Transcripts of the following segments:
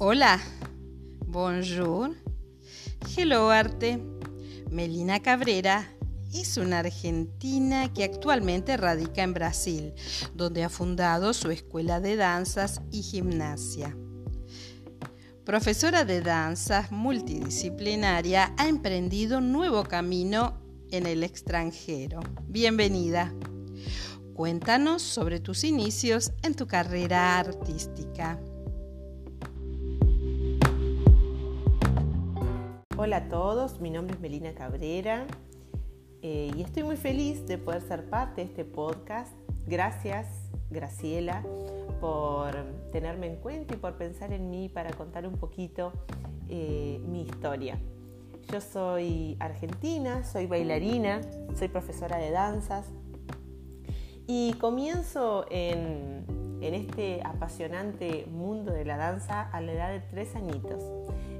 Hola, bonjour, hello arte. Melina Cabrera es una argentina que actualmente radica en Brasil, donde ha fundado su escuela de danzas y gimnasia. Profesora de danzas multidisciplinaria, ha emprendido un nuevo camino en el extranjero. Bienvenida. Cuéntanos sobre tus inicios en tu carrera artística. Hola a todos, mi nombre es Melina Cabrera eh, y estoy muy feliz de poder ser parte de este podcast. Gracias, Graciela, por tenerme en cuenta y por pensar en mí para contar un poquito eh, mi historia. Yo soy argentina, soy bailarina, soy profesora de danzas y comienzo en, en este apasionante mundo de la danza a la edad de tres añitos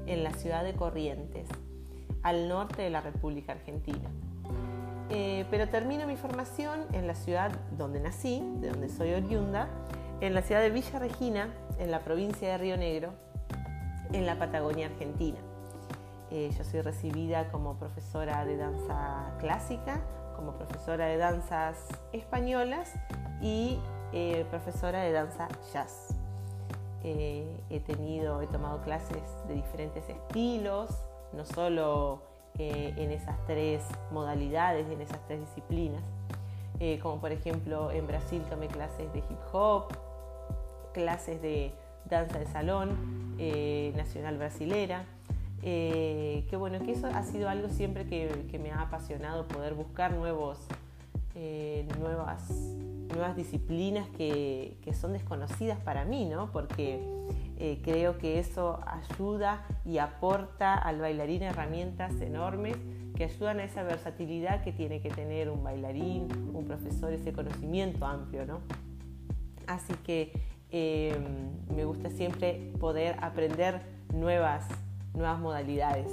en la ciudad de Corrientes, al norte de la República Argentina. Eh, pero termino mi formación en la ciudad donde nací, de donde soy oriunda, en la ciudad de Villa Regina, en la provincia de Río Negro, en la Patagonia Argentina. Eh, yo soy recibida como profesora de danza clásica, como profesora de danzas españolas y eh, profesora de danza jazz. Eh, he tenido, he tomado clases de diferentes estilos, no solo eh, en esas tres modalidades, en esas tres disciplinas, eh, como por ejemplo en Brasil tomé clases de hip hop, clases de danza de salón nacional brasilera, que bueno, que eso ha sido algo siempre que me ha apasionado poder buscar nuevos, nuevas nuevas disciplinas que, son desconocidas para mí, ¿no? Porque eh, creo que eso ayuda y aporta al bailarín herramientas enormes que ayudan a esa versatilidad que tiene que tener un bailarín, un profesor, ese conocimiento amplio, ¿no? Así que em, me gusta siempre poder aprender nuevas, nuevas modalidades.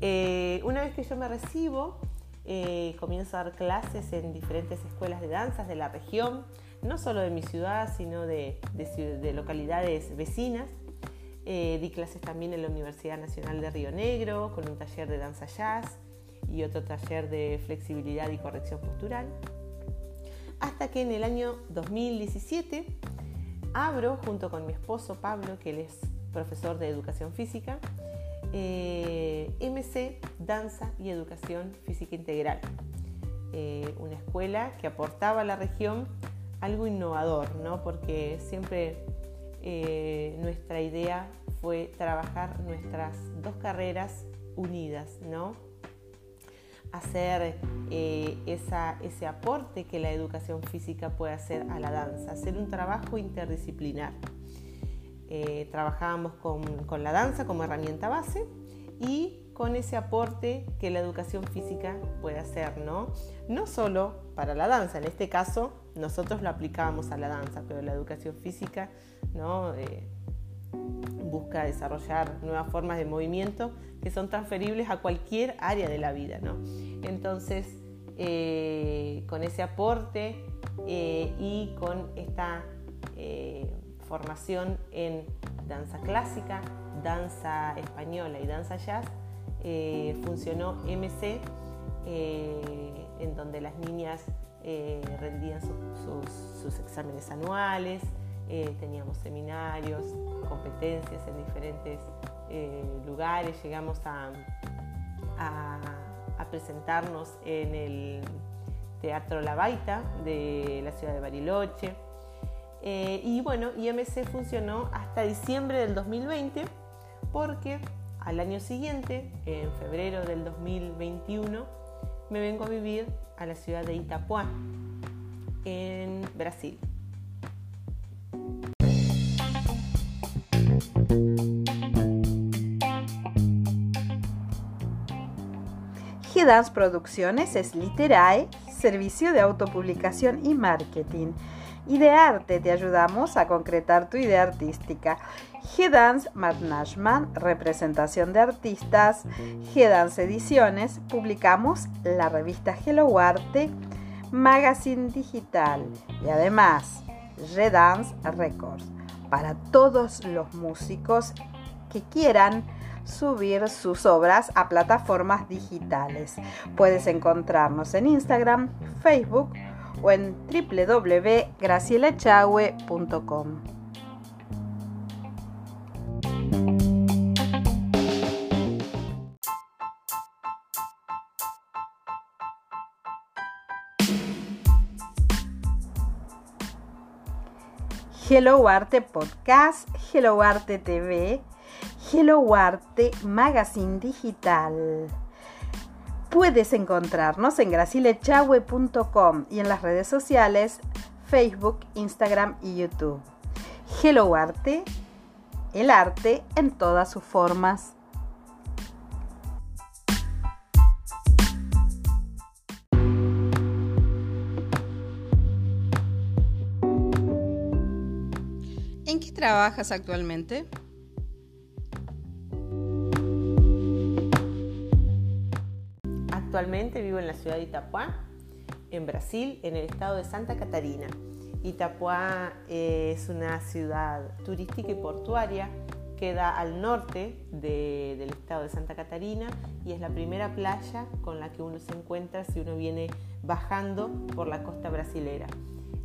Eh, una vez que yo me recibo, eh, comienzo a dar clases en diferentes escuelas de danzas de la región, no solo de mi ciudad, sino de, localidades vecinas. Eh, di clases también en la Universidad Nacional de Río Negro, con un taller de danza jazz y otro taller de flexibilidad y corrección postural. Hasta que en el año 2017 abro, junto con mi esposo Pablo, que él es profesor de educación física, eh, MC Danza y Educación Física Integral, eh, una escuela que aportaba a la región algo innovador, ¿no? porque siempre eh, nuestra idea fue trabajar nuestras dos carreras unidas, ¿no? hacer ese aporte que la educación física puede hacer a la danza, hacer un trabajo interdisciplinar. Eh, trabajábamos con, la danza como herramienta base y con ese aporte que la educación física puede hacer, ¿no? No solo para la danza, en este caso nosotros lo aplicábamos a la danza, pero la educación física, ¿no? Eh, busca desarrollar nuevas formas de movimiento que son transferibles a cualquier área de la vida, ¿no? Entonces, eh, con ese aporte y con esta formación en danza clásica, danza española y danza jazz, eh, funcionó MC, eh, en donde las niñas eh, rendían sus, exámenes anuales, teníamos seminarios, competencias en diferentes lugares, llegamos a, a, presentarnos en el Teatro La Baita de la ciudad de Bariloche. Eh, y bueno, IMC funcionó hasta diciembre del 2020 porque al año siguiente, en febrero del 2021, me vengo a vivir a la ciudad de Itapuá, en Brasil. G-Dance Producciones es Literae, servicio de autopublicación y marketing y de arte te ayudamos a concretar tu idea artística. G-Dance Management, representación de artistas, G-Dance Ediciones, publicamos la revista Hello Arte, Magazine Digital y además G-Dance Records para todos los músicos que quieran subir sus obras a plataformas digitales. Puedes encontrarnos en Instagram, Facebook o en www.gracielachagüe.com. Hello Arte Podcast, Hello Arte TV, Hello Arte Magazine Digital. Puedes encontrarnos en gracilechahue.com y en las redes sociales Facebook, Instagram y YouTube. Hello Arte, el arte en todas sus formas. ¿En qué trabajas actualmente? Actualmente vivo en la ciudad de Itapuá, en Brasil, en el estado de Santa Catarina. Itapuá eh, es una ciudad turística y portuaria, queda al norte del estado de Santa Catarina y es la primera playa con la que uno se encuentra si uno viene bajando por la costa brasilera.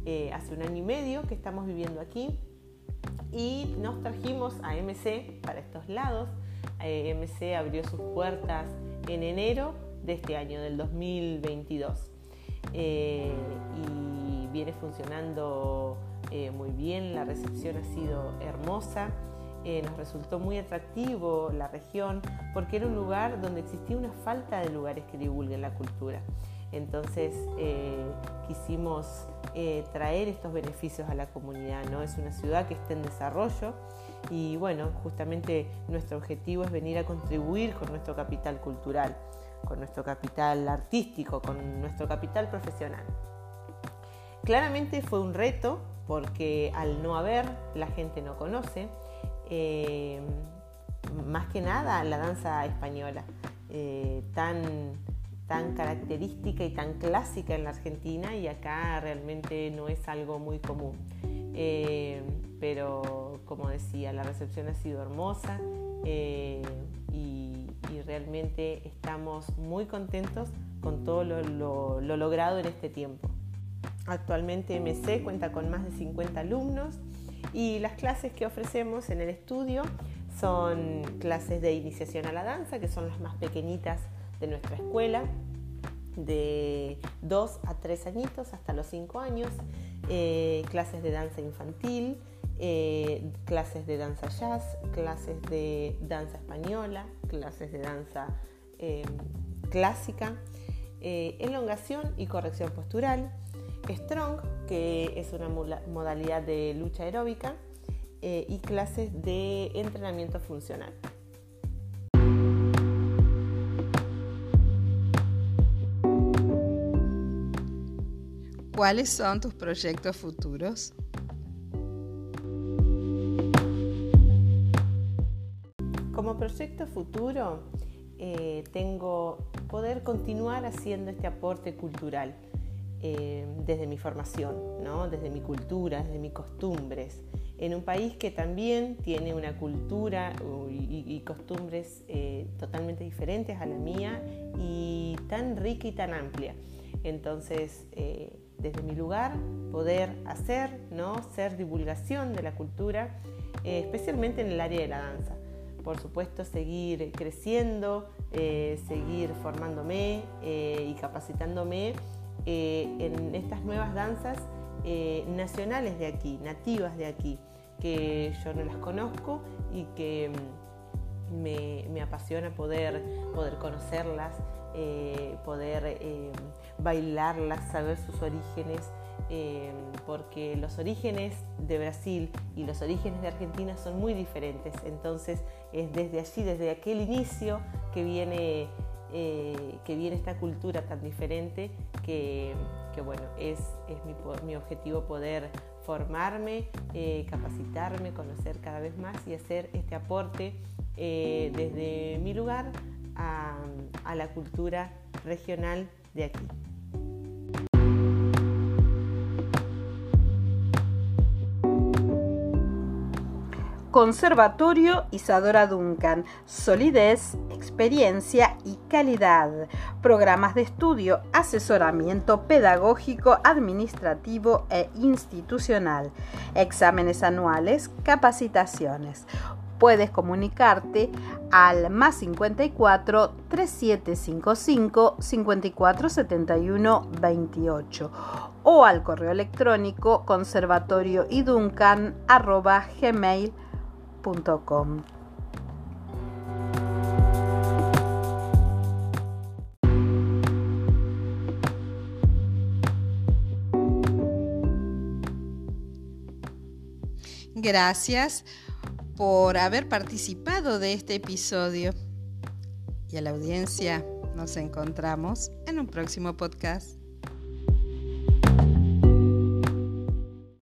Eh, hace un año y medio que estamos viviendo aquí y nos trajimos a MC para estos lados. Eh, MC abrió sus puertas en enero de este año, del 2022. Eh, y viene funcionando eh, muy bien, la recepción ha sido hermosa, eh, nos resultó muy atractivo la región porque era un lugar donde existía una falta de lugares que divulguen la cultura. Entonces quisimos traer estos beneficios a la comunidad, ¿no? Es una ciudad que está en desarrollo y bueno, justamente nuestro objetivo es venir a contribuir con nuestro capital cultural con nuestro capital artístico, con nuestro capital profesional. Claramente fue un reto porque al no haber, la gente no conoce, eh, más que nada la danza española, eh, tan, tan característica y tan clásica en la Argentina y acá realmente no es algo muy común. Eh, pero como decía, la recepción ha sido hermosa y y realmente estamos muy contentos con todo lo, logrado en este tiempo. Actualmente MC cuenta con más de 50 alumnos y las clases que ofrecemos en el estudio son clases de iniciación a la danza, que son las más pequeñitas de nuestra escuela, de 2 a 3 añitos hasta los 5 años, eh, clases de danza infantil, eh, clases de danza jazz, clases de danza española, clases de danza em, clásica, eh, elongación y corrección postural, strong, que es una modalidad de lucha aeróbica, eh, y clases de entrenamiento funcional. ¿Cuáles son tus proyectos futuros? Como proyecto futuro, eh, tengo poder continuar haciendo este aporte cultural eh, desde mi formación, desde mi cultura, desde mis costumbres, en un país que también tiene una cultura y, costumbres eh, totalmente diferentes a la mía y tan rica y tan amplia. Entonces, desde mi lugar, poder hacer, ¿no? ser divulgación de la cultura, especialmente en el área de la danza por supuesto, seguir creciendo, eh, seguir formándome eh, y capacitándome eh, en estas nuevas danzas nacionales de aquí, nativas de aquí, que yo no las conozco y que mm, me, apasiona poder, poder conocerlas, poder bailarlas, saber sus orígenes. Porque los orígenes de Brasil y los orígenes de Argentina son muy diferentes. Entonces es desde allí, desde aquel inicio que viene, eh, que viene esta cultura tan diferente que, bueno, es, mi, objetivo poder formarme, eh, capacitarme, conocer cada vez más y hacer este aporte desde mi lugar a la cultura regional de aquí. Conservatorio Isadora Duncan, solidez, experiencia y calidad. Programas de estudio, asesoramiento pedagógico, administrativo e institucional. Exámenes anuales, capacitaciones. Puedes comunicarte al más 54 3755 5471 28 o al correo electrónico conservatorioiduncan.gmail.com Gracias por haber participado de este episodio. Y a la audiencia nos encontramos en un próximo podcast.